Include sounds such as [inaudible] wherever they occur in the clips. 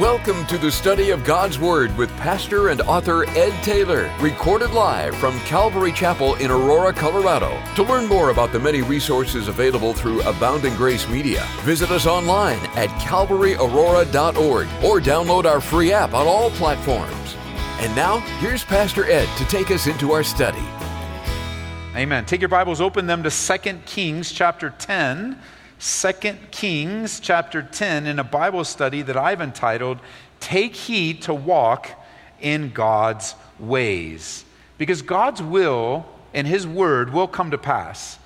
Welcome to the study of God's Word with pastor and author Ed Taylor, recorded live from Calvary Chapel in Aurora, Colorado. To learn more about the many resources available through Abounding Grace Media, visit us online at calvaryaurora.org or download our free app on all platforms. And now, here's Pastor Ed to take us into our study. Amen. Take your Bibles, open them to 2 Kings chapter 10. 2 Kings chapter 10 in a Bible study that I've entitled, Take Heed to Walk in God's Ways. Because God's will and His word will come to pass.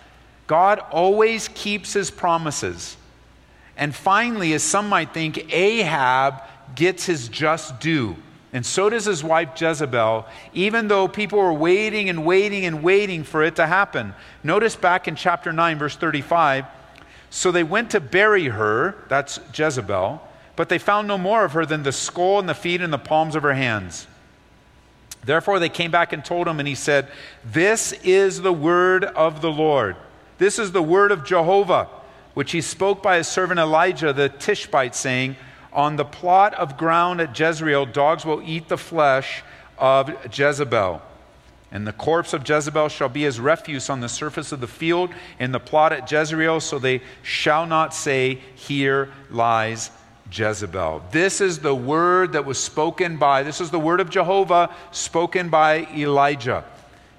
God always keeps His promises. And finally, as some might think, Ahab gets his just due. And so does his wife Jezebel, even though people were waiting and waiting and waiting for it to happen. Notice back in chapter 9, verse 35 so they went to bury her, that's Jezebel, but they found no more of her than the skull and the feet and the palms of her hands. Therefore they came back and told him, and he said, This is the word of the Lord. This is the word of Jehovah, which he spoke by his servant Elijah the Tishbite, saying, On the plot of ground at Jezreel, dogs will eat the flesh of Jezebel. And the corpse of Jezebel shall be as refuse on the surface of the field in the plot at Jezreel, so they shall not say, Here lies Jezebel. This is the word that was spoken by, this is the word of Jehovah spoken by Elijah.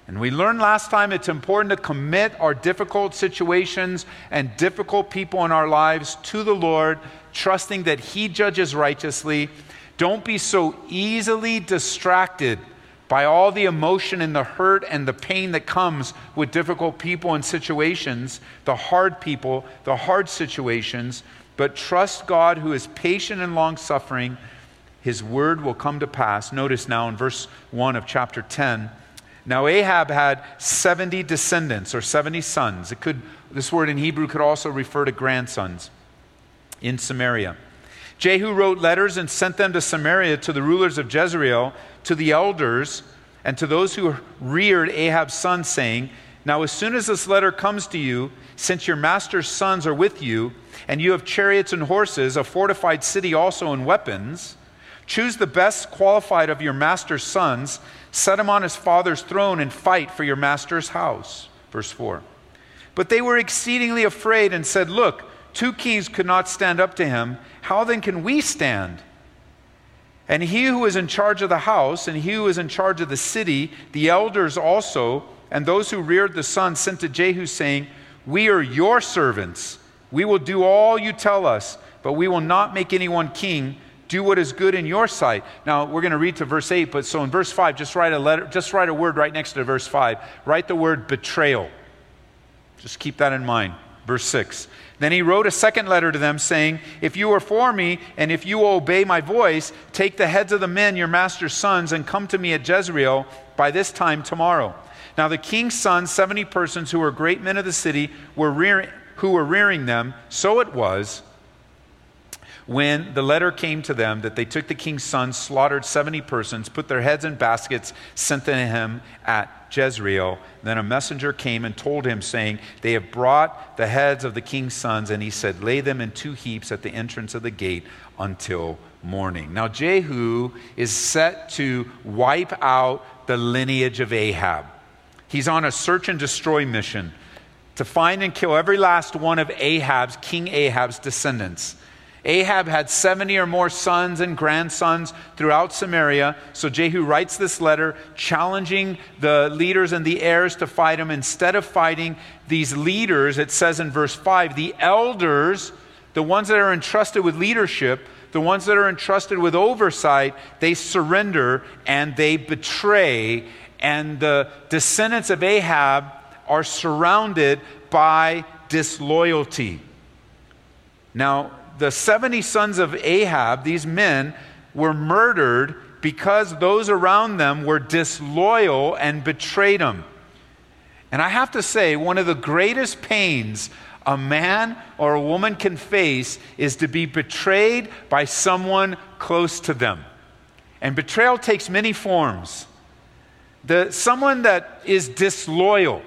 And we learned last time it's important to commit our difficult situations and difficult people in our lives to the Lord, trusting that He judges righteously. Don't be so easily distracted by all the emotion and the hurt and the pain that comes with difficult people and situations, the hard people, the hard situations, but trust God who is patient and long suffering. His word will come to pass. Notice now in verse 1 of chapter 10. Now Ahab had 70 descendants or 70 sons. It could this word in Hebrew could also refer to grandsons in Samaria. Jehu wrote letters and sent them to Samaria to the rulers of Jezreel to the elders and to those who reared Ahab's son, saying, Now, as soon as this letter comes to you, since your master's sons are with you, and you have chariots and horses, a fortified city also, and weapons, choose the best qualified of your master's sons, set him on his father's throne, and fight for your master's house. Verse 4. But they were exceedingly afraid and said, Look, two kings could not stand up to him. How then can we stand? And he who is in charge of the house, and he who is in charge of the city, the elders also, and those who reared the son, sent to Jehu, saying, We are your servants. We will do all you tell us, but we will not make anyone king. Do what is good in your sight. Now we're going to read to verse 8, but so in verse 5, just write a letter, just write a word right next to verse 5. Write the word betrayal. Just keep that in mind. Verse 6. Then he wrote a second letter to them, saying, If you are for me, and if you obey my voice, take the heads of the men, your master's sons, and come to me at Jezreel by this time tomorrow. Now the king's sons, 70 persons who were great men of the city, were rearing, who were rearing them. So it was when the letter came to them that they took the king's sons, slaughtered 70 persons, put their heads in baskets, sent them to him at Jezreel. Then a messenger came and told him, saying, They have brought the heads of the king's sons. And he said, Lay them in two heaps at the entrance of the gate until morning. Now, Jehu is set to wipe out the lineage of Ahab. He's on a search and destroy mission to find and kill every last one of Ahab's, King Ahab's descendants. Ahab had 70 or more sons and grandsons throughout Samaria. So Jehu writes this letter challenging the leaders and the heirs to fight him. Instead of fighting these leaders, it says in verse 5 the elders, the ones that are entrusted with leadership, the ones that are entrusted with oversight, they surrender and they betray. And the descendants of Ahab are surrounded by disloyalty. Now, the 70 sons of Ahab, these men, were murdered because those around them were disloyal and betrayed them. And I have to say, one of the greatest pains a man or a woman can face is to be betrayed by someone close to them. And betrayal takes many forms. The, someone that is disloyal,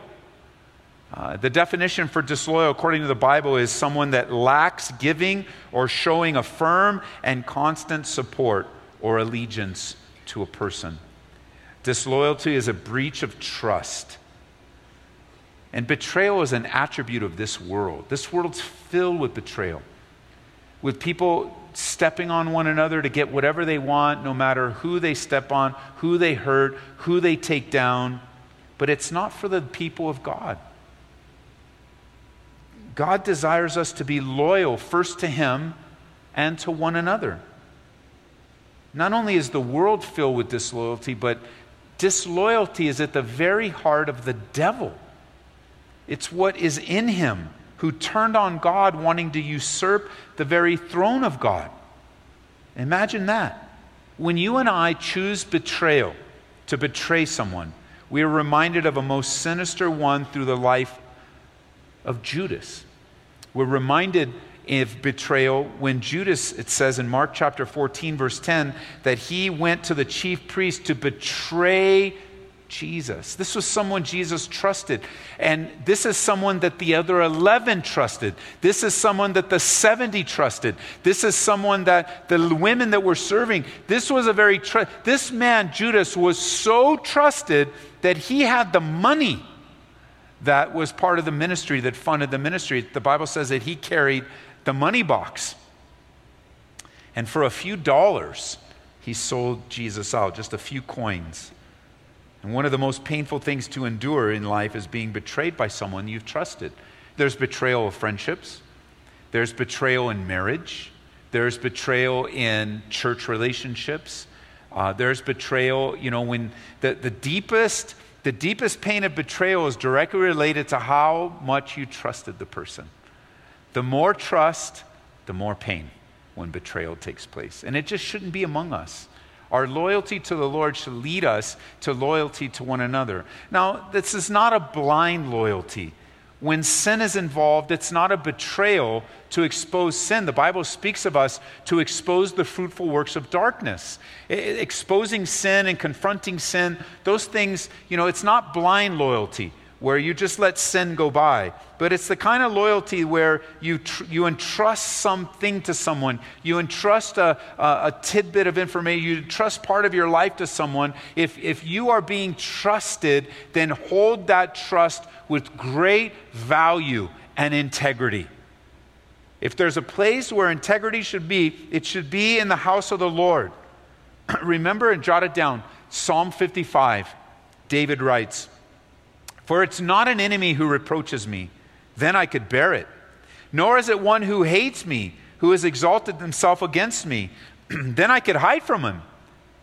Uh, the definition for disloyal, according to the Bible, is someone that lacks giving or showing a firm and constant support or allegiance to a person. Disloyalty is a breach of trust. And betrayal is an attribute of this world. This world's filled with betrayal, with people stepping on one another to get whatever they want, no matter who they step on, who they hurt, who they take down. But it's not for the people of God. God desires us to be loyal first to Him and to one another. Not only is the world filled with disloyalty, but disloyalty is at the very heart of the devil. It's what is in him who turned on God, wanting to usurp the very throne of God. Imagine that. When you and I choose betrayal, to betray someone, we are reminded of a most sinister one through the life of Judas. We're reminded of betrayal when Judas, it says in Mark chapter 14, verse 10, that he went to the chief priest to betray Jesus. This was someone Jesus trusted. And this is someone that the other 11 trusted. This is someone that the 70 trusted. This is someone that the women that were serving, this was a very, tr- this man, Judas, was so trusted that he had the money that was part of the ministry that funded the ministry. The Bible says that he carried the money box. And for a few dollars, he sold Jesus out, just a few coins. And one of the most painful things to endure in life is being betrayed by someone you've trusted. There's betrayal of friendships, there's betrayal in marriage, there's betrayal in church relationships, uh, there's betrayal, you know, when the, the deepest. The deepest pain of betrayal is directly related to how much you trusted the person. The more trust, the more pain when betrayal takes place. And it just shouldn't be among us. Our loyalty to the Lord should lead us to loyalty to one another. Now, this is not a blind loyalty. When sin is involved, it's not a betrayal to expose sin. The Bible speaks of us to expose the fruitful works of darkness. exposing sin and confronting sin, those things, you know, it's not blind loyalty where you just let sin go by. But it's the kind of loyalty where you, tr- you entrust something to someone, you entrust a, a, a, tidbit of information, you trust part of your life to someone. If, if you are being trusted, then hold that trust with great value and integrity. If there's a place where integrity should be, it should be in the house of the Lord. [clears throat] Remember and jot it down Psalm 55, David writes, for it's not an enemy who reproaches me, then I could bear it. Nor is it one who hates me, who has exalted himself against me, [clears throat] then I could hide from him.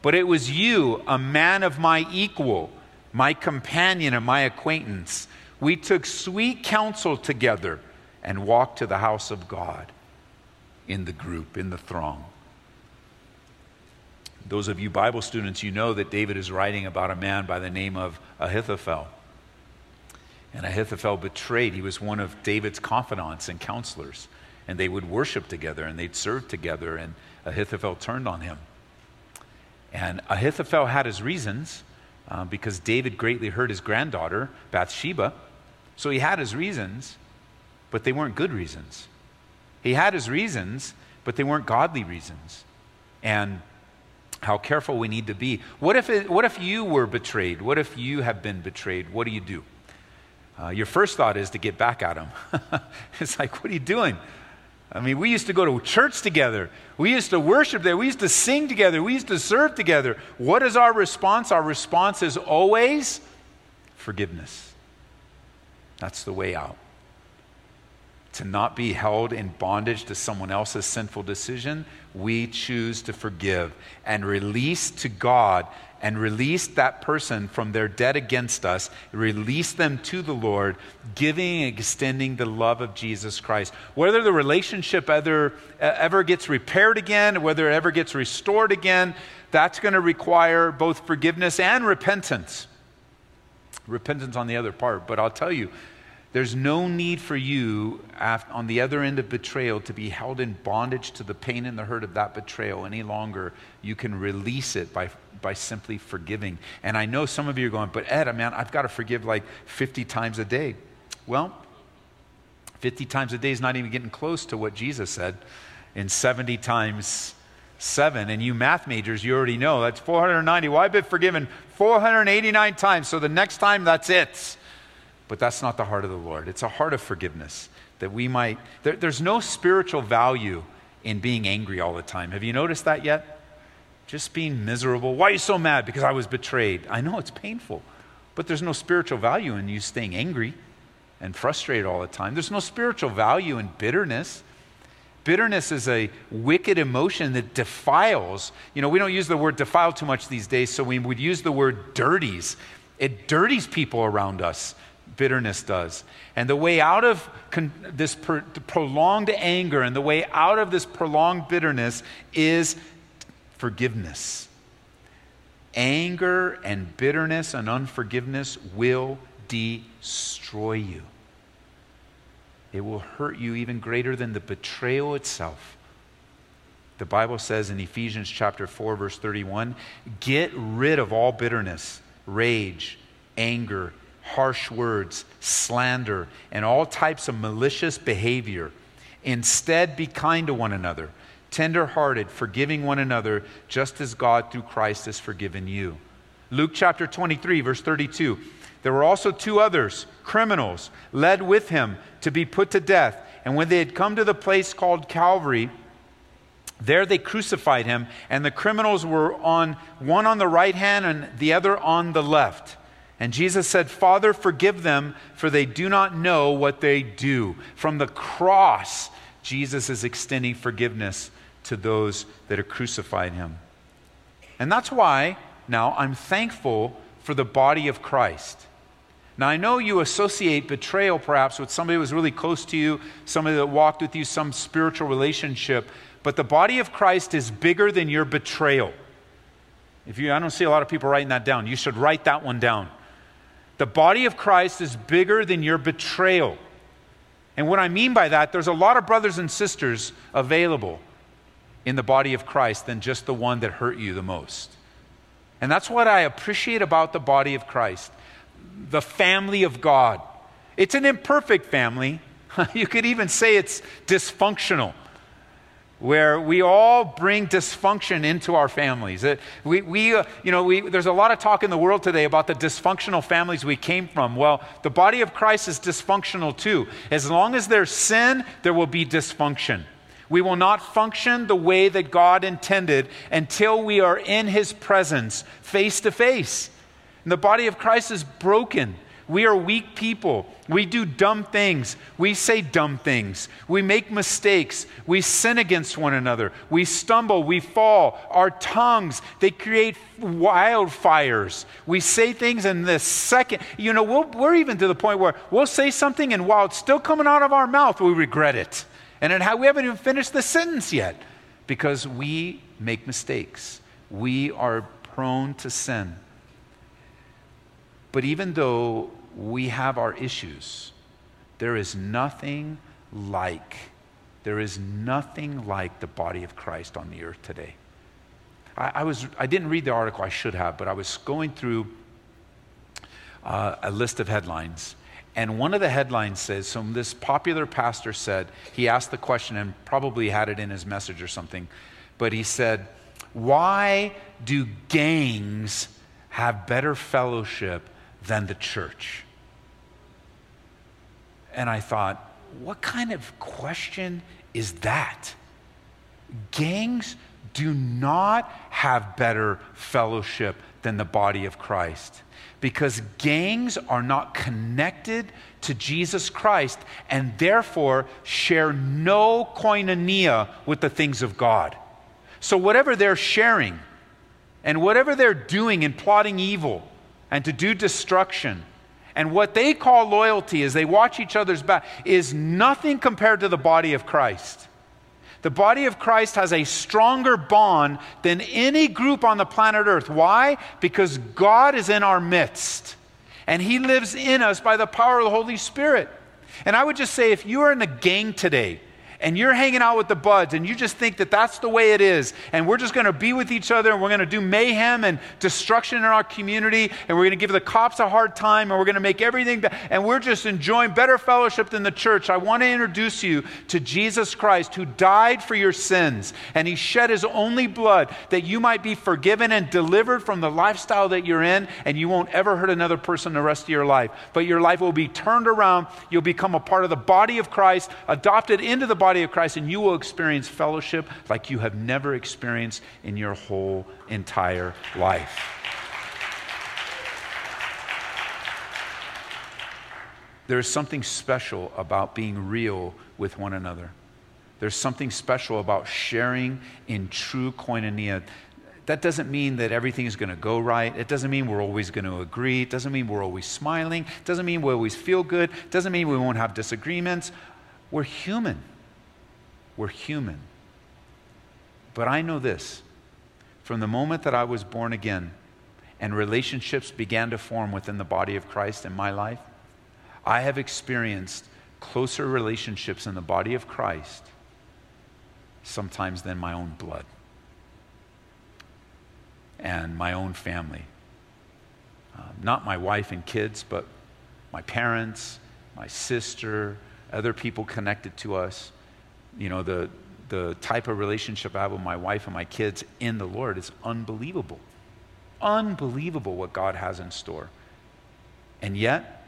But it was you, a man of my equal, my companion and my acquaintance. We took sweet counsel together and walked to the house of God in the group, in the throng. Those of you Bible students, you know that David is writing about a man by the name of Ahithophel. And Ahithophel betrayed. He was one of David's confidants and counselors. And they would worship together and they'd serve together. And Ahithophel turned on him. And Ahithophel had his reasons uh, because David greatly hurt his granddaughter, Bathsheba. So he had his reasons, but they weren't good reasons. He had his reasons, but they weren't godly reasons. And how careful we need to be. What if, it, what if you were betrayed? What if you have been betrayed? What do you do? Uh, your first thought is to get back at them. [laughs] it's like, what are you doing? I mean, we used to go to church together. We used to worship there. We used to sing together. We used to serve together. What is our response? Our response is always forgiveness. That's the way out. To not be held in bondage to someone else's sinful decision, we choose to forgive and release to God and release that person from their debt against us, release them to the Lord, giving and extending the love of Jesus Christ. Whether the relationship ever, ever gets repaired again, whether it ever gets restored again, that's going to require both forgiveness and repentance. Repentance on the other part. But I'll tell you, there's no need for you on the other end of betrayal to be held in bondage to the pain and the hurt of that betrayal any longer. You can release it by, by simply forgiving. And I know some of you are going, but Ed, man, I've got to forgive like 50 times a day. Well, 50 times a day is not even getting close to what Jesus said in 70 times 7. And you math majors, you already know that's 490. Well, I've been forgiven 489 times, so the next time, that's it. But that's not the heart of the Lord. It's a heart of forgiveness that we might, there, there's no spiritual value in being angry all the time. Have you noticed that yet? Just being miserable. Why are you so mad? Because I was betrayed. I know it's painful, but there's no spiritual value in you staying angry and frustrated all the time. There's no spiritual value in bitterness. Bitterness is a wicked emotion that defiles. You know, we don't use the word defile too much these days, so we would use the word dirties. It dirties people around us. Bitterness does. And the way out of con- this per- prolonged anger and the way out of this prolonged bitterness is forgiveness. Anger and bitterness and unforgiveness will destroy you. It will hurt you even greater than the betrayal itself. The Bible says in Ephesians chapter 4 verse 31, get rid of all bitterness, rage, anger, harsh words, slander, and all types of malicious behavior. Instead, be kind to one another, tender-hearted, forgiving one another, just as God through Christ has forgiven you. Luke chapter 23 verse 32. There were also two others, criminals, led with him to be put to death. And when they had come to the place called Calvary, there they crucified him, and the criminals were on one on the right hand and the other on the left. And Jesus said, Father, forgive them, for they do not know what they do. From the cross, Jesus is extending forgiveness to those that have crucified him. And that's why now I'm thankful for the body of Christ. Now, I know you associate betrayal perhaps with somebody who was really close to you, somebody that walked with you, some spiritual relationship, but the body of Christ is bigger than your betrayal. If you, I don't see a lot of people writing that down. You should write that one down. The body of Christ is bigger than your betrayal. And what I mean by that, there's a lot of brothers and sisters available in the body of Christ than just the one that hurt you the most. And that's what I appreciate about the body of Christ the family of God. It's an imperfect family. [laughs] you could even say it's dysfunctional, where we all bring dysfunction into our families. We, we, uh, you know, we, there's a lot of talk in the world today about the dysfunctional families we came from. Well, the body of Christ is dysfunctional too. As long as there's sin, there will be dysfunction. We will not function the way that God intended until we are in His presence, face to face. And the body of Christ is broken. We are weak people. We do dumb things. We say dumb things. We make mistakes. We sin against one another. We stumble. We fall. Our tongues, they create wildfires. We say things in the second, you know, we we are even to the point where we'll say something and while it's still coming out of our mouth, we regret it. And how we haven't even finished the sentence yet because we make mistakes. We are prone to sin. But even though we have our issues, there is nothing like, there is nothing like the body of Christ on the earth today. I, I was, I didn't read the article, I should have, but I was going through uh, a list of headlines. And one of the headlines says, so this popular pastor said, he asked the question and probably had it in his message or something, but he said, Why do gangs have better fellowship than the church. And I thought, what kind of question is that? Gangs do not have better fellowship than the body of Christ because gangs are not connected to Jesus Christ and therefore share no koinonia with the things of God. So, whatever they're sharing and whatever they're doing in plotting evil, and to do destruction. And what they call loyalty as they watch each other's back is nothing compared to the body of Christ. The body of Christ has a stronger bond than any group on the planet Earth. Why? Because God is in our midst and He lives in us by the power of the Holy Spirit. And I would just say if you are in a gang today and you're hanging out with the buds and you just think that that's the way it is and we're just going to be with each other and we're going to do mayhem and destruction in our community and we're going to give the cops a hard time and we're going to make everything be- and we're just enjoying better fellowship than the church. I want to introduce you to jesus christ who died for your sins and he shed his only blood that you might be forgiven and delivered from the lifestyle that you're in and you won't ever hurt another person the rest of your life. But your life will be turned around. You'll become a part of the body of christ adopted into the body body of Christ, and you will experience fellowship like you have never experienced in your whole entire life. There is something special about being real with one another. There's something special about sharing in true koinonia. That doesn't mean that everything is going to go right. It doesn't mean we're always going to agree. It doesn't mean we're always smiling. It doesn't mean we always feel good. It doesn't mean we won't have disagreements. We're human. We're human. But I know this from the moment that I was born again and relationships began to form within the body of Christ in my life, I have experienced closer relationships in the body of Christ sometimes than my own blood and my own family. Uh, not my wife and kids, but my parents, my sister, other people connected to us you know, the, the type of relationship I have with my wife and my kids in the Lord is unbelievable. Unbelievable what God has in store. And yet,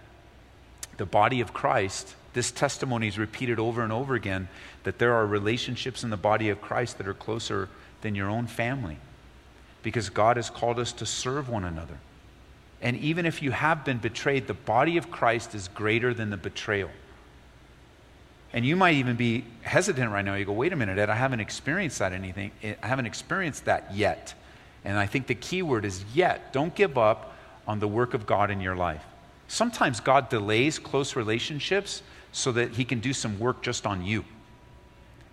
the body of Christ, this testimony is repeated over and over again that there are relationships in the body of Christ that are closer than your own family because God has called us to serve one another. And even if you have been betrayed, the body of Christ is greater than the betrayal. And you might even be hesitant right now. You go, wait a minute, Ed, I haven't experienced that anything. Eh, I haven't experienced that yet. And I think the key word is yet. Don't give up on the work of God in your life. Sometimes God delays close relationships so that he can do some work just on you.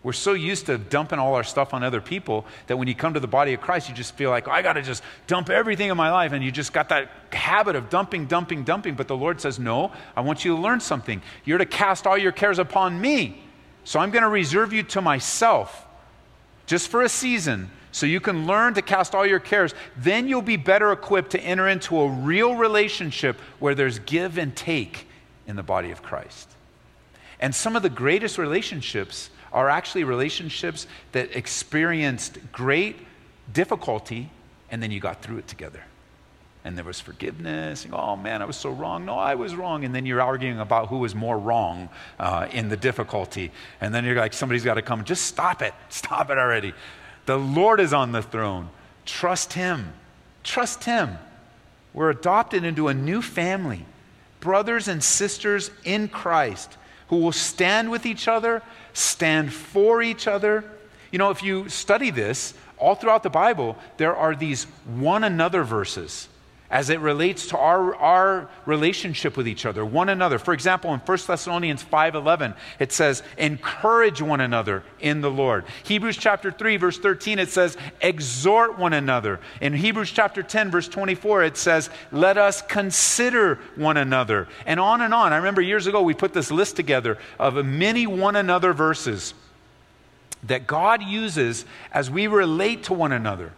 We're so used to dumping all our stuff on other people that when you come to the body of Christ, you just feel like, oh, I got to just dump everything in my life. And you just got that habit of dumping, dumping, dumping. But the Lord says, no, I want you to learn something. You're to cast all your cares upon me. So I'm going to reserve you to myself just for a season so you can learn to cast all your cares. Then you'll be better equipped to enter into a real relationship where there's give and take in the body of Christ. And some of the greatest relationships are actually relationships that experienced great difficulty and then you got through it together. And there was forgiveness. And, oh man, I was so wrong. No, I was wrong. And then you're arguing about who was more wrong uh, in the difficulty. And then you're like, somebody's got to come. Just stop it. Stop it already. The Lord is on the throne. Trust Him. Trust Him. We're adopted into a new family, brothers and sisters in Christ who will stand with each other, stand for each other. You know, if you study this, all throughout the Bible, there are these one another verses as it relates to our, our relationship with each other, one another. For example, in 1 Thessalonians 5.11, it says, encourage one another in the Lord. Hebrews chapter 3, verse 13, it says, exhort one another. In Hebrews chapter 10, verse 24, it says, let us consider one another. And on and on. I remember years ago, we put this list together of many one another verses that God uses as we relate to one another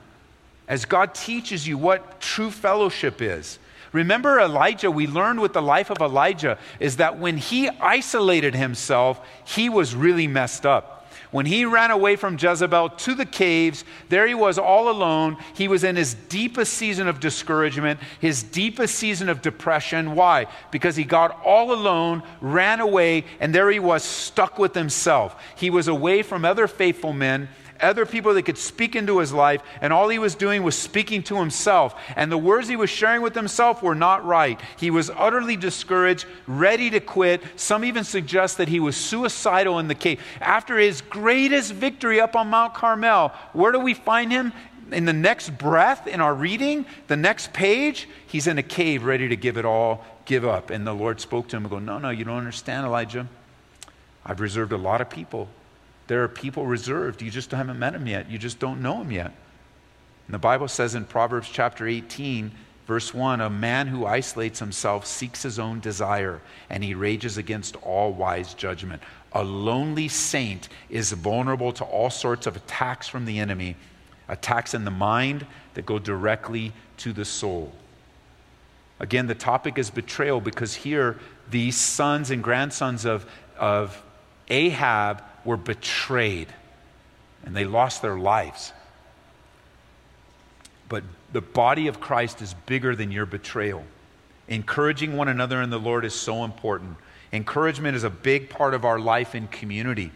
as God teaches you what true fellowship is. Remember Elijah, we learned with the life of Elijah is that when he isolated himself, he was really messed up. When he ran away from Jezebel to the caves, there he was all alone. He was in his deepest season of discouragement, his deepest season of depression. Why? Because he got all alone, ran away, and there he was stuck with himself. He was away from other faithful men other people that could speak into his life, and all he was doing was speaking to himself. And the words he was sharing with himself were not right. He was utterly discouraged, ready to quit. Some even suggest that he was suicidal in the cave. After his greatest victory up on Mount Carmel, where do we find him? In the next breath in our reading, the next page, he's in a cave ready to give it all, give up. And the Lord spoke to him and go, No, no, you don't understand, Elijah. I've reserved a lot of people there are people reserved. You just haven't met them yet. You just don't know them yet. And the Bible says in Proverbs chapter 18, verse 1 A man who isolates himself seeks his own desire, and he rages against all wise judgment. A lonely saint is vulnerable to all sorts of attacks from the enemy, attacks in the mind that go directly to the soul. Again, the topic is betrayal because here these sons and grandsons of, of Ahab were betrayed and they lost their lives. But the body of Christ is bigger than your betrayal. Encouraging one another in the Lord is so important. Encouragement is a big part of our life in community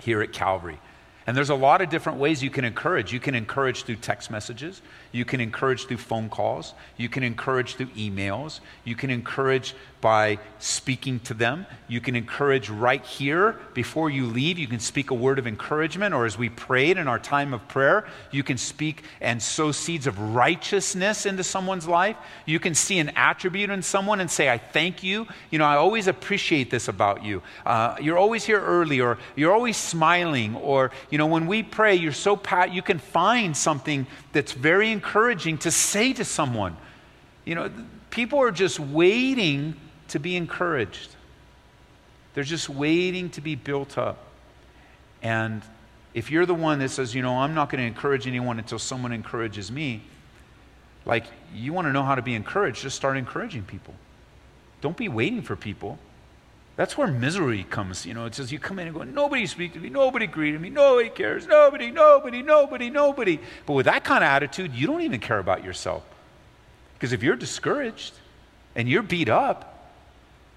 here at Calvary. And there's a lot of different ways you can encourage. You can encourage through text messages. You can encourage through phone calls. You can encourage through emails. You can encourage by speaking to them. You can encourage right here before you leave. You can speak a word of encouragement, or as we prayed in our time of prayer, you can speak and sow seeds of righteousness into someone's life. You can see an attribute in someone and say, I thank you. You know, I always appreciate this about you. Uh, you're always here early, or you're always smiling, or, you know, when we pray, you're so pat, you can find something that's very encouraging to say to someone. You know, people are just waiting to be encouraged. They're just waiting to be built up. And if you're the one that says, you know, I'm not going to encourage anyone until someone encourages me, like you want to know how to be encouraged, just start encouraging people. Don't be waiting for people. That's where misery comes. You know, it says you come in and go, nobody speak to me, nobody greeted me, nobody cares, nobody, nobody, nobody, nobody. But with that kind of attitude, you don't even care about yourself. Because if you're discouraged and you're beat up,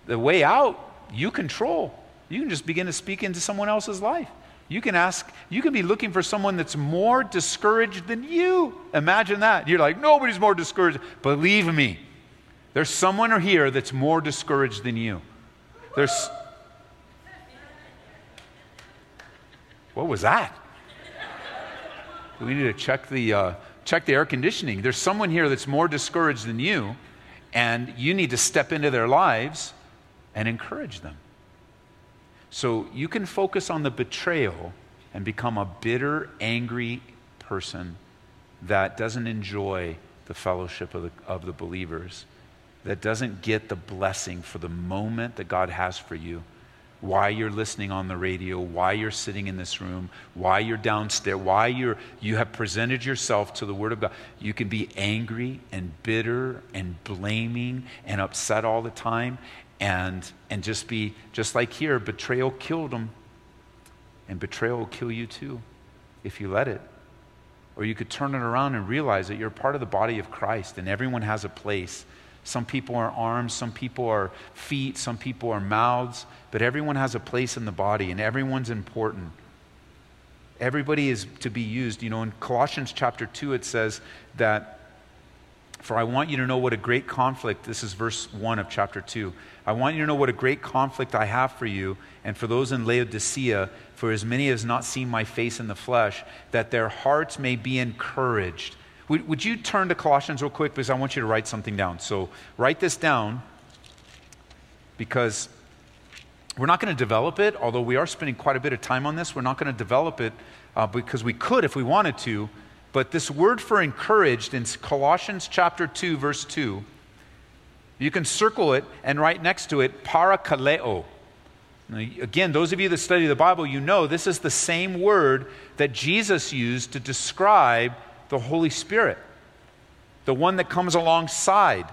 the way out, you control. You can just begin to speak into someone else's life. You can ask, you can be looking for someone that's more discouraged than you. Imagine that. You're like, nobody's more discouraged. Believe me, there's someone here that's more discouraged than you. There's. What was that? We need to check the, uh, check the air conditioning. There's someone here that's more discouraged than you, and you need to step into their lives and encourage them. So you can focus on the betrayal and become a bitter, angry person that doesn't enjoy the fellowship of the, of the believers, that doesn't get the blessing for the moment that God has for you why you're listening on the radio, why you're sitting in this room, why you're downstairs, why you're, you have presented yourself to the Word of God. You can be angry and bitter and blaming and upset all the time and, and just be, just like here, betrayal killed him. And betrayal will kill you too if you let it. Or you could turn it around and realize that you're part of the body of Christ and everyone has a place. Some people are arms, some people are feet, some people are mouths, but everyone has a place in the body and everyone's important. Everybody is to be used. You know, in Colossians chapter 2, it says that, For I want you to know what a great conflict, this is verse 1 of chapter 2. I want you to know what a great conflict I have for you and for those in Laodicea, for as many as not seen my face in the flesh, that their hearts may be encouraged. Would, would you turn to Colossians real quick because I want you to write something down. So write this down because we're not going to develop it, although we are spending quite a bit of time on this. We're not going to develop it uh, because we could if we wanted to. But this word for encouraged in Colossians chapter 2, verse 2, you can circle it and write next to it, parakaleo. Again, those of you that study the Bible, you know this is the same word that Jesus used to describe the Holy Spirit, the one that comes alongside,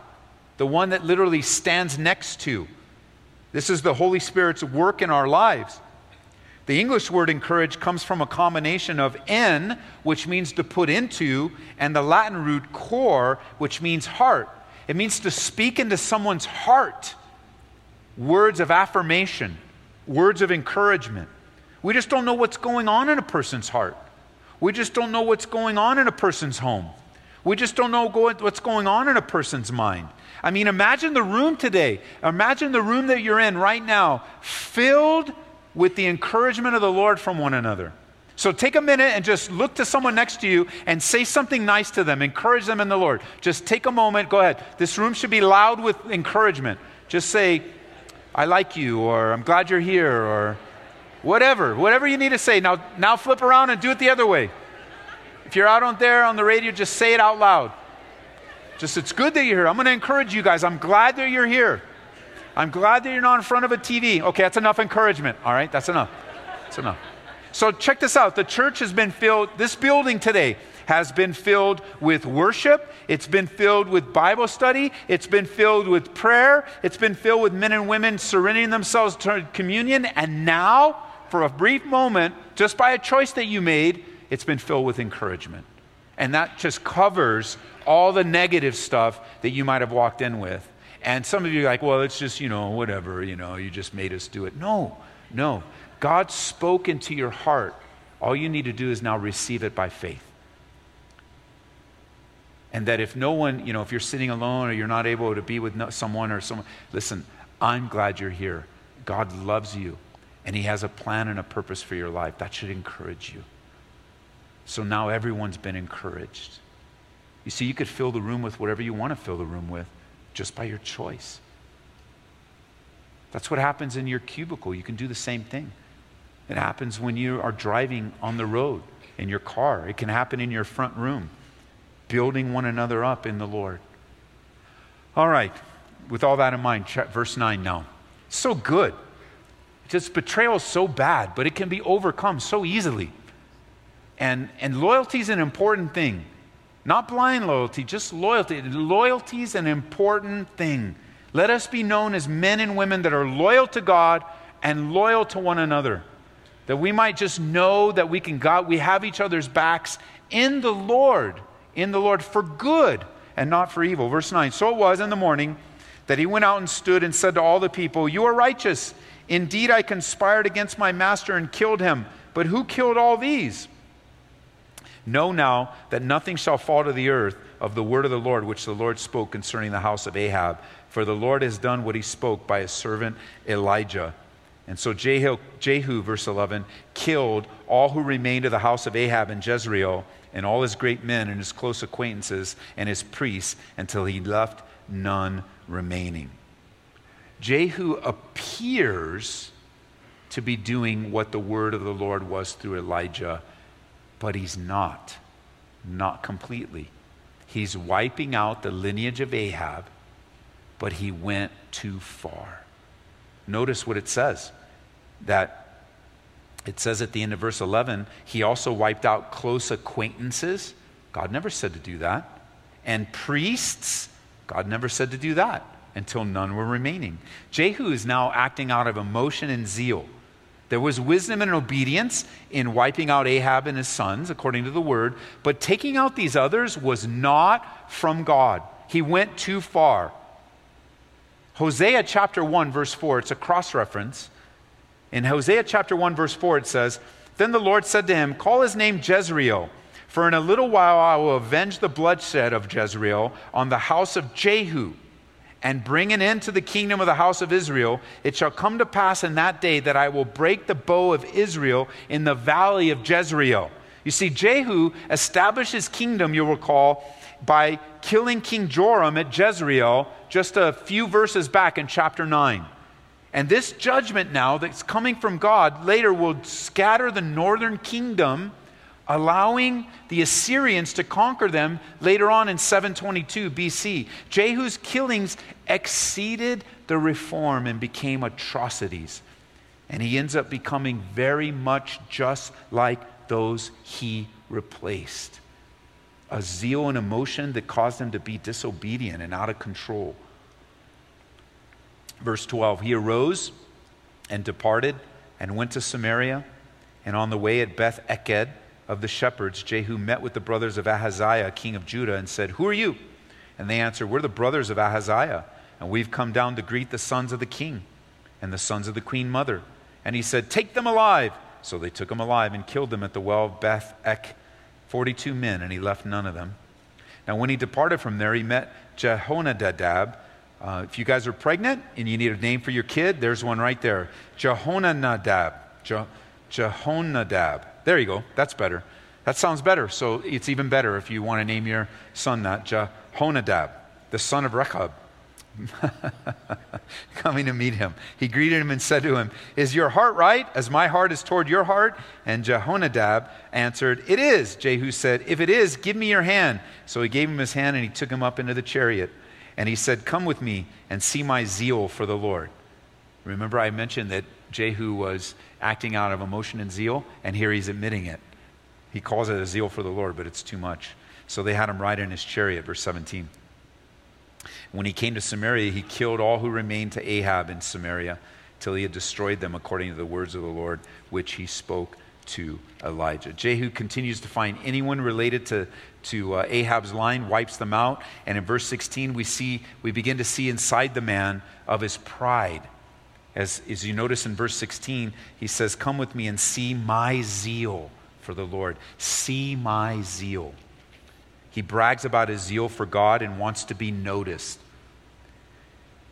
the one that literally stands next to. This is the Holy Spirit's work in our lives. The English word encourage comes from a combination of en, which means to put into, and the Latin root cor, which means heart. It means to speak into someone's heart words of affirmation, words of encouragement. We just don't know what's going on in a person's heart. We just don't know what's going on in a person's home. We just don't know what's going on in a person's mind. I mean, imagine the room today. Imagine the room that you're in right now, filled with the encouragement of the Lord from one another. So take a minute and just look to someone next to you and say something nice to them. Encourage them in the Lord. Just take a moment. Go ahead. This room should be loud with encouragement. Just say, I like you, or I'm glad you're here, or whatever. Whatever you need to say. Now, now flip around and do it the other way. If you're out on there on the radio, just say it out loud. Just, it's good that you're here. I'm going to encourage you guys. I'm glad that you're here. I'm glad that you're not in front of a TV. Okay, that's enough encouragement. All right, that's enough. That's enough. So check this out. The church has been filled, this building today has been filled with worship. It's been filled with Bible study. It's been filled with prayer. It's been filled with men and women surrendering themselves to communion. And now, for a brief moment, just by a choice that you made, it's been filled with encouragement. And that just covers all the negative stuff that you might have walked in with. And some of you are like, well, it's just, you know, whatever, you know, you just made us do it. No, no. God spoke into your heart. All you need to do is now receive it by faith. And that if no one, you know, if you're sitting alone or you're not able to be with someone or someone, listen, I'm glad you're here. God loves you and He has a plan and a purpose for your life. That should encourage you. So now everyone's been encouraged. You see, you could fill the room with whatever you want to fill the room with just by your choice. That's what happens in your cubicle. You can do the same thing. It happens when you are driving on the road in your car, it can happen in your front room, building one another up in the Lord. All right, with all that in mind, verse 9 now. So good. Just betrayal is so bad, but it can be overcome so easily. And, and loyalty is an important thing. Not blind loyalty, just loyalty. Loyalty is an important thing. Let us be known as men and women that are loyal to God and loyal to one another. That we might just know that we can God, we have each other's backs in the Lord, in the Lord for good and not for evil. Verse 9. So it was in the morning that he went out and stood and said to all the people, You are righteous. Indeed, I conspired against my master and killed him. But who killed all these? Know now that nothing shall fall to the earth of the word of the Lord which the Lord spoke concerning the house of Ahab. For the Lord has done what he spoke by his servant Elijah. And so Jehu, Jehu, verse 11, killed all who remained of the house of Ahab in Jezreel, and all his great men and his close acquaintances and his priests, until he left none remaining. Jehu appears to be doing what the word of the Lord was through Elijah but he's not. Not completely. He's wiping out the lineage of Ahab, but he went too far. Notice what it says that it says at the end of verse 11, he also wiped out close acquaintances. God never said to do that. And priests, God never said to do that until none were remaining. Jehu is now acting out of emotion and zeal. There was wisdom and obedience in wiping out Ahab and his sons, according to the word, but taking out these others was not from God. He went too far. Hosea chapter 1, verse 4, it's a cross reference. In Hosea chapter 1, verse 4, it says, Then the Lord said to him, Call his name Jezreel, for in a little while I will avenge the bloodshed of Jezreel on the house of Jehu and bring an end to the kingdom of the house of Israel, it shall come to pass in that day that I will break the bow of Israel in the valley of Jezreel. You see, Jehu established his kingdom, you'll recall, by killing King Joram at Jezreel just a few verses back in chapter 9. And this judgment now that's coming from God later will scatter the northern kingdom allowing the Assyrians to conquer them later on in 722 BC. Jehu's killings exceeded the reform and became atrocities. And he ends up becoming very much just like those he replaced. A zeal and emotion that caused him to be disobedient and out of control. Verse 12 He arose and departed and went to Samaria, and on the way at Beth Eked, of the shepherds, Jehu met with the brothers of Ahaziah, king of Judah, and said, Who are you? And they answered, We're the brothers of Ahaziah, and we've come down to greet the sons of the king and the sons of the queen mother. And he said, Take them alive. So they took him alive and killed them at the well of Beth Ek, 42 men, and he left none of them. Now, when he departed from there, he met Jehonadab. Uh, if you guys are pregnant and you need a name for your kid, there's one right there Jehonadab. Je- Jehonadab. There you go. That's better. That sounds better. So it's even better if you want to name your son that Jehonadab, the son of Rechab. [laughs] Coming to meet him. He greeted him and said to him, Is your heart right as my heart is toward your heart? And Jehonadab answered, It is. Jehu said, If it is, give me your hand. So he gave him his hand and he took him up into the chariot. And he said, Come with me and see my zeal for the Lord. Remember, I mentioned that Jehu was acting out of emotion and zeal, and here he's admitting it. He calls it a zeal for the Lord, but it's too much. So they had him ride in his chariot, verse 17. When he came to Samaria, he killed all who remained to Ahab in Samaria till he had destroyed them according to the words of the Lord, which he spoke to Elijah. Jehu continues to find anyone related to, to uh, Ahab's line, wipes them out. And in verse 16, we, see, we begin to see inside the man of his pride. As, as you notice in verse 16, he says, Come with me and see my zeal for the Lord. See my zeal. He brags about his zeal for God and wants to be noticed.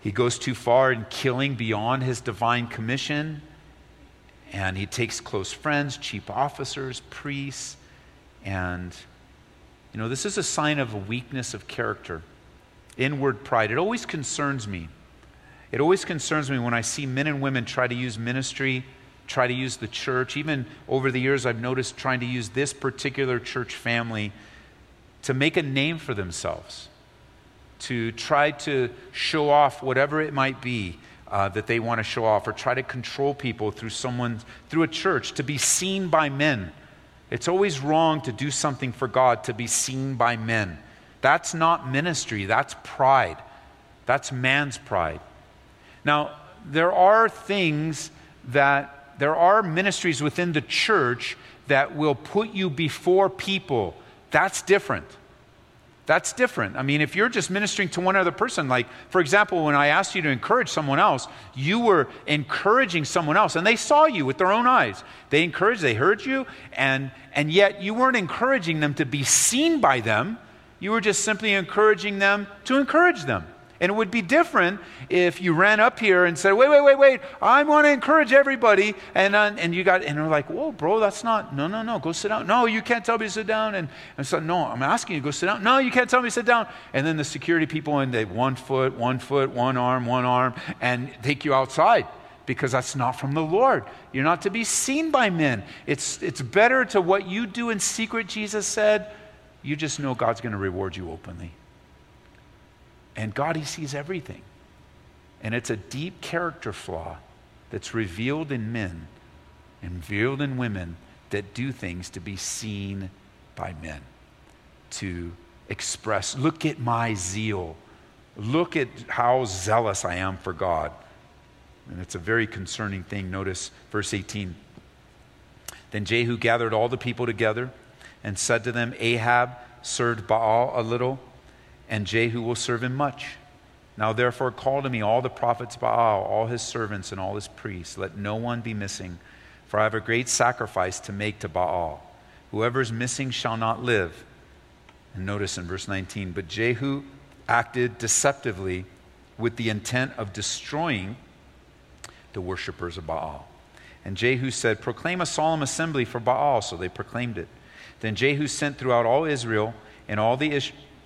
He goes too far in killing beyond his divine commission, and he takes close friends, chief officers, priests, and you know, this is a sign of a weakness of character, inward pride. It always concerns me. It always concerns me when I see men and women try to use ministry, try to use the church. Even over the years, I've noticed trying to use this particular church family to make a name for themselves to try to show off whatever it might be uh, that they want to show off or try to control people through someone through a church to be seen by men. It's always wrong to do something for god to be seen by men. That's not ministry. That's pride. That's man's pride now there are things that there are ministries within the church that will put you before people that's different that's different. I mean, if you're just ministering to one other person, like, for example, when I asked you to encourage someone else, you were encouraging someone else, and they saw you with their own eyes. They encouraged, they heard you, and, and yet you weren't encouraging them to be seen by them. You were just simply encouraging them to encourage them. And it would be different if you ran up here and said, wait, wait, wait, wait, I want to encourage everybody. And, uh, and you got, and they're like, whoa, bro, that's not, no, no, no, go sit down. No, you can't tell me to sit down. And, and so, no, I'm asking you to go sit down. No, you can't tell me to sit down. And then the security people, and they one foot, one foot, one arm, one arm, and take you outside because that's not from the Lord. You're not to be seen by men. It's, it's better to what you do in secret, Jesus said. You just know God's going to reward you openly. And God, He sees everything. And it's a deep character flaw that's revealed in men and revealed in women that do things to be seen by men, to express, look at my zeal. Look at how zealous I am for God. And it's a very concerning thing. Notice verse 18. Then Jehu gathered all the people together and said to them, Ahab served Baal a little and Jehu will serve him much. Now therefore call to me all the prophets Baal, all his servants, and all his priests. Let no one be missing, for I have a great sacrifice to make to Baal. Whoever is missing shall not live. And notice in verse 19, but Jehu acted deceptively with the intent of destroying the worshippers of Baal. And Jehu said, Proclaim a solemn assembly for Baal. So they proclaimed it. Then Jehu sent throughout all Israel and all the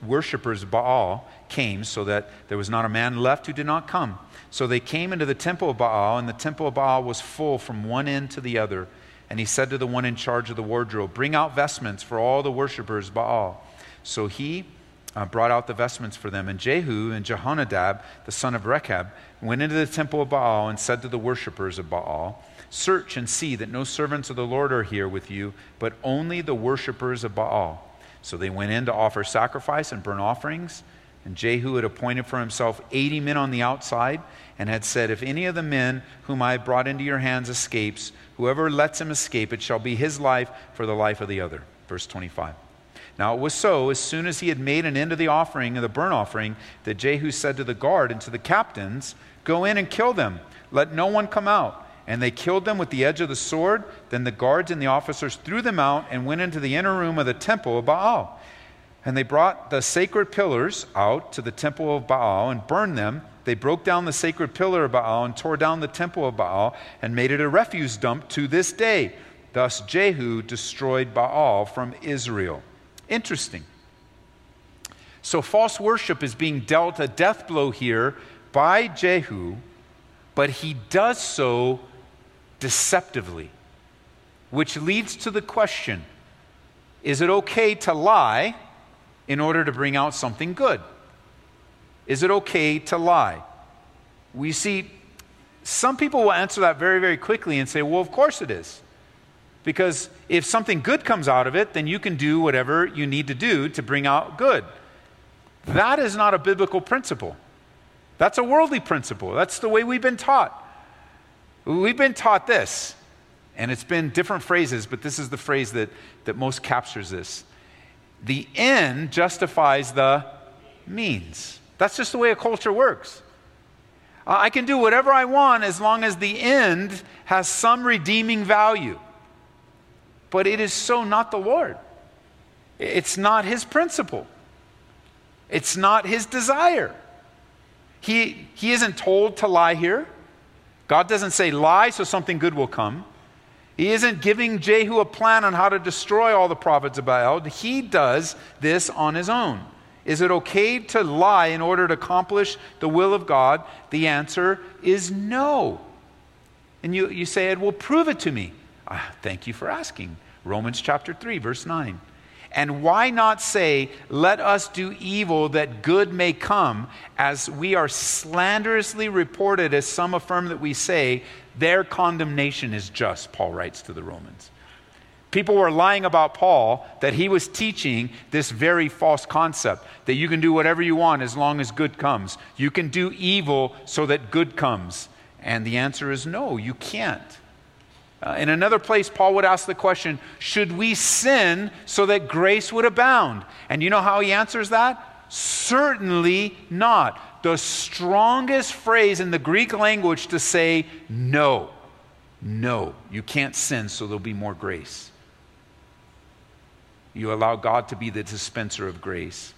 worshippers of Baal came, so that there was not a man left who did not come. So they came into the temple of Baal, and the temple of Baal was full from one end to the other. And he said to the one in charge of the wardrobe, Bring out vestments for all the worshippers Baal. So he uh, brought out the vestments for them. And Jehu and Jehonadab, the son of Rechab, went into the temple of Baal and said to the worshippers of Baal, Search and see that no servants of the Lord are here with you, but only the worshippers of Baal. So they went in to offer sacrifice and burnt offerings. And Jehu had appointed for himself 80 men on the outside and had said, If any of the men whom I have brought into your hands escapes, whoever lets him escape, it shall be his life for the life of the other. Verse 25. Now it was so, as soon as he had made an end of the offering and the burnt offering, that Jehu said to the guard and to the captains, Go in and kill them. Let no one come out. And they killed them with the edge of the sword. Then the guards and the officers threw them out and went into the inner room of the temple of Baal. And they brought the sacred pillars out to the temple of Baal and burned them. They broke down the sacred pillar of Baal and tore down the temple of Baal and made it a refuse dump to this day. Thus Jehu destroyed Baal from Israel. Interesting. So false worship is being dealt a death blow here by Jehu, but he does so deceptively, which leads to the question is it okay to lie in order to bring out something good? Is it okay to lie? We see some people will answer that very, very quickly and say, well, of course it is. Because if something good comes out of it, then you can do whatever you need to do to bring out good. That is not a biblical principle. That's a worldly principle. That's the way we've been taught. We've been taught this, and it's been different phrases, but this is the phrase that, that most captures this. The end justifies the means. That's just the way a culture works. I can do whatever I want as long as the end has some redeeming value. But it is so not the Lord. It's not his principle. It's not his desire. He, he isn't told to lie here. God doesn't say lie so something good will come. He isn't giving Jehu a plan on how to destroy all the prophets of Baal. He does this on his own. Is it okay to lie in order to accomplish the will of God? The answer is no. And you, you say, Ed, well, prove it to me. Ah, thank you for asking. Romans chapter 3, verse 9. And why not say, Let us do evil that good may come, as we are slanderously reported, as some affirm that we say, their condemnation is just, Paul writes to the Romans. People were lying about Paul that he was teaching this very false concept that you can do whatever you want as long as good comes. You can do evil so that good comes. And the answer is no, you can't. Uh, in another place, Paul would ask the question Should we sin so that grace would abound? And you know how he answers that? Certainly not. The strongest phrase in the Greek language to say no. No, you can't sin, so there'll be more grace. You allow God to be the dispenser of grace,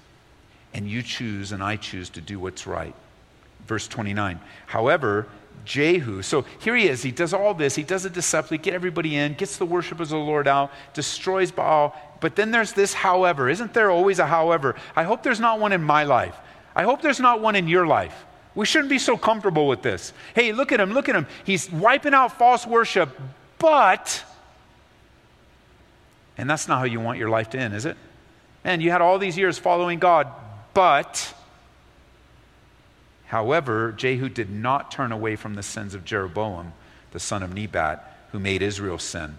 and you choose and I choose to do what's right. Verse 29. However, Jehu, so here he is. He does all this. He does it deceptively, get everybody in, gets the worship of the Lord out, destroys Baal. But then there's this however. Isn't there always a however? I hope there's not one in my life. I hope there's not one in your life. We shouldn't be so comfortable with this. Hey, look at him, look at him. He's wiping out false worship, but and that's not how you want your life to end, is it? And you had all these years following God, but, however, Jehu did not turn away from the sins of Jeroboam, the son of Nebat, who made Israel sin.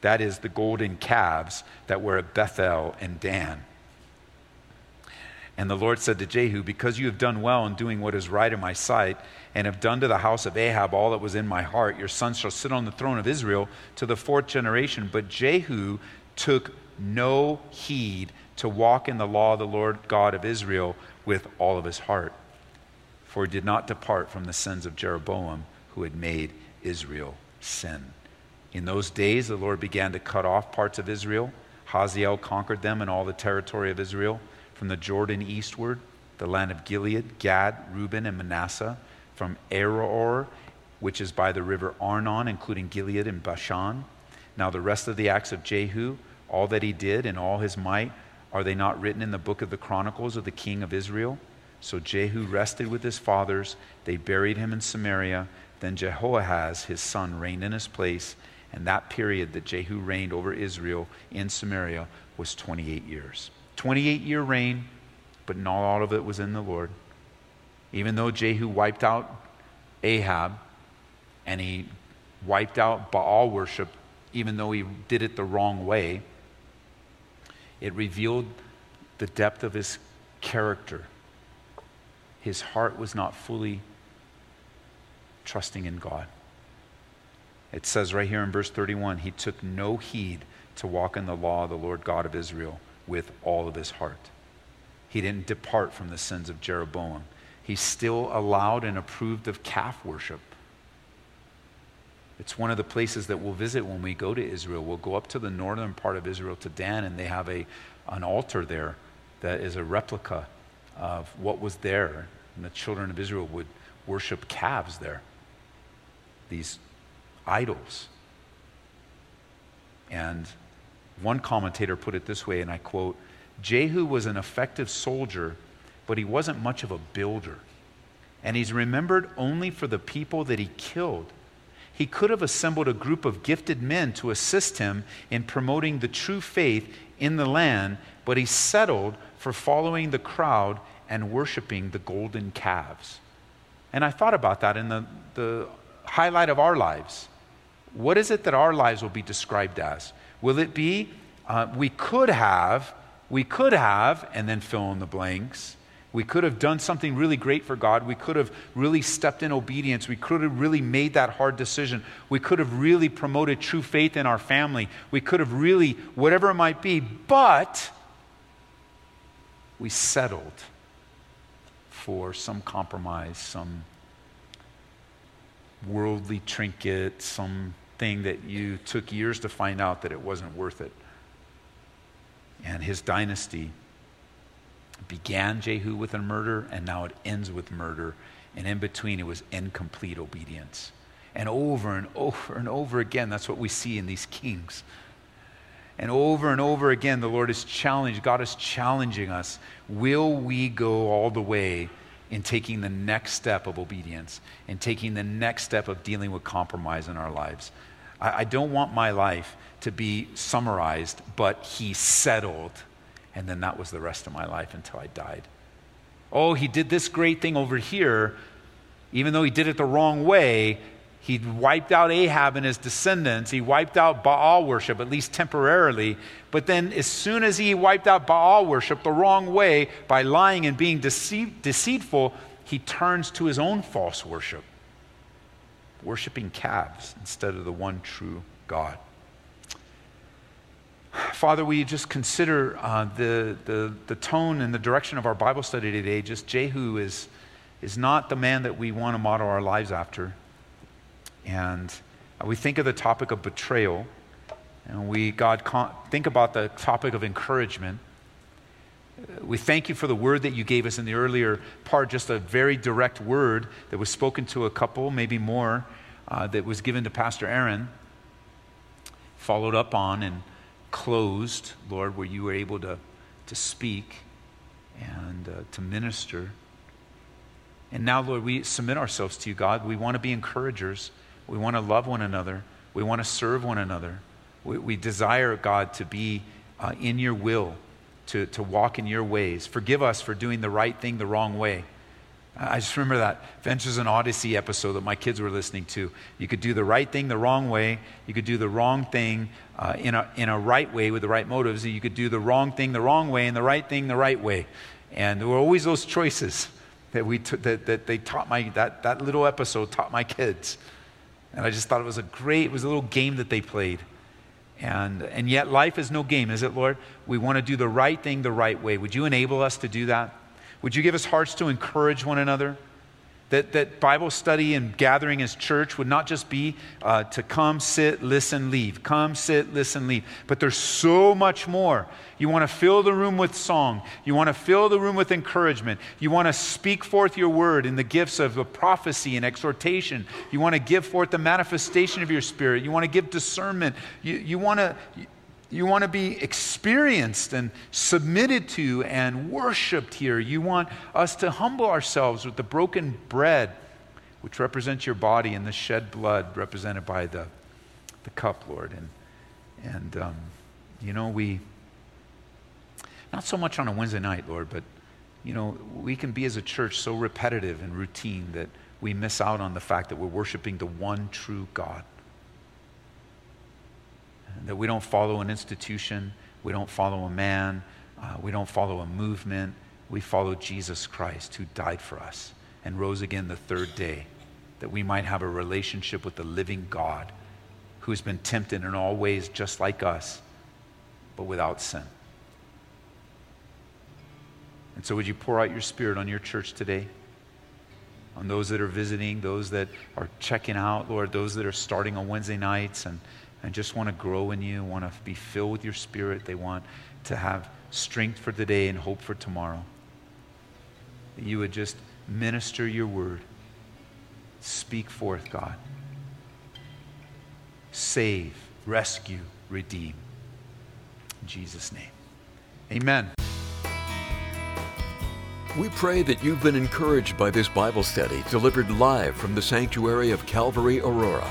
That is, the golden calves that were at Bethel and Dan. And the Lord said to Jehu, Because you have done well in doing what is right in my sight, and have done to the house of Ahab all that was in my heart, your son shall sit on the throne of Israel to the fourth generation. But Jehu took no heed to walk in the law of the Lord God of Israel with all of his heart. For he did not depart from the sins of Jeroboam, who had made Israel sin. In those days, the Lord began to cut off parts of Israel. Hazael conquered them and all the territory of Israel, from the Jordan eastward, the land of Gilead, Gad, Reuben, and Manasseh, from Aroer, which is by the river Arnon, including Gilead and Bashan now, the rest of the acts of Jehu, all that he did and all his might, are they not written in the book of the Chronicles of the king of Israel? So Jehu rested with his fathers. They buried him in Samaria. Then Jehoahaz, his son, reigned in his place. And that period that Jehu reigned over Israel in Samaria was 28 years. 28 year reign, but not all of it was in the Lord. Even though Jehu wiped out Ahab and he wiped out Baal worship even though he did it the wrong way, it revealed the depth of his character. His heart was not fully trusting in God. It says right here in verse 31 he took no heed to walk in the law of the Lord God of Israel with all of his heart. He didn't depart from the sins of Jeroboam. He still allowed and approved of calf worship. It's one of the places that we'll visit when we go to Israel. We'll go up to the northern part of Israel to Dan, and they have a, an altar there that is a replica of what was there. And the children of Israel would worship calves there, these idols. And one commentator put it this way, and I quote Jehu was an effective soldier, but he wasn't much of a builder. And he's remembered only for the people that he killed he could have assembled a group of gifted men to assist him in promoting the true faith in the land, but he settled for following the crowd and worshiping the golden calves. And I thought about that in the, the highlight of our lives. What is it that our lives will be described as? Will it be uh, we could have, we could have, and then fill in the blanks? We could have done something really great for God. We could have really stepped in obedience. We could have really made that hard decision. We could have really promoted true faith in our family. We could have really, whatever it might be, but we settled for some compromise, some worldly trinket, something that you took years to find out that it wasn't worth it. And his dynasty began Jehu with a murder, and now it ends with murder. And in between, it was incomplete obedience. And over and over and over again, that's what we see in these kings. And over and over again, the Lord is challenged, God is challenging us. Will we go all the way in taking the next step of obedience, and taking the next step of dealing with compromise in our lives? I, I don't want my life to be summarized, but He settled and then that was the rest of my life until I died. Oh, he did this great thing over here. Even though he did it the wrong way, he wiped out Ahab and his descendants. He wiped out Baal worship, at least temporarily. But then, as soon as he wiped out Baal worship the wrong way by lying and being deceit, deceitful, he turns to his own false worship, worshiping calves instead of the one true God. Father, we just consider uh, the, the, the tone and the direction of our Bible study today. Just Jehu is, is not the man that we want to model our lives after. And we think of the topic of betrayal. And we, God, think about the topic of encouragement. We thank you for the word that you gave us in the earlier part, just a very direct word that was spoken to a couple, maybe more, uh, that was given to Pastor Aaron, followed up on, and closed, Lord, where you were able to, to speak and uh, to minister. And now, Lord, we submit ourselves to you, God. We want to be encouragers. We want to love one another. We want to serve one another. We, we desire, God, to be uh, in your will, to, to walk in your ways. Forgive us for doing the right thing the wrong way. I just remember that Adventures in Odyssey episode that my kids were listening to. You could do the right thing the wrong way. You could do the wrong thing uh, in, a, in a right way with the right motives. You could do the wrong thing the wrong way and the right thing the right way. And there were always those choices that, we t- that, that they taught my, that, that little episode taught my kids. And I just thought it was a great, it was a little game that they played. And, and yet life is no game, is it, Lord? We want to do the right thing the right way. Would you enable us to do that? Would you give us hearts to encourage one another? That, that Bible study and gathering as church would not just be uh, to come, sit, listen, leave. Come, sit, listen, leave. But there's so much more. You want to fill the room with song. You want to fill the room with encouragement. You want to speak forth your word in the gifts of prophecy and exhortation. You want to give forth the manifestation of your spirit. You want to give discernment. You, you want to you want to be experienced and submitted to and worshiped here. You want us to humble ourselves with the broken bread, which represents your body, and the shed blood represented by the, the cup, Lord. And, and um, you know, we, not so much on a Wednesday night, Lord, but, you know, we can be as a church so repetitive and routine that we miss out on the fact that we're worshiping the one true God that we don't follow an institution, we don't follow a man, uh, we don't follow a movement. We follow Jesus Christ who died for us and rose again the third day, that we might have a relationship with the living God who has been tempted in all ways just like us, but without sin. And so, would you pour out your spirit on your church today? On those that are visiting, those that are checking out, Lord, those that are starting on Wednesday nights and and just want to grow in you, want to be filled with your spirit. They want to have strength for today and hope for tomorrow. That you would just minister your word. Speak forth, God. Save, rescue, redeem. In Jesus' name. Amen. We pray that you've been encouraged by this Bible study delivered live from the sanctuary of Calvary Aurora.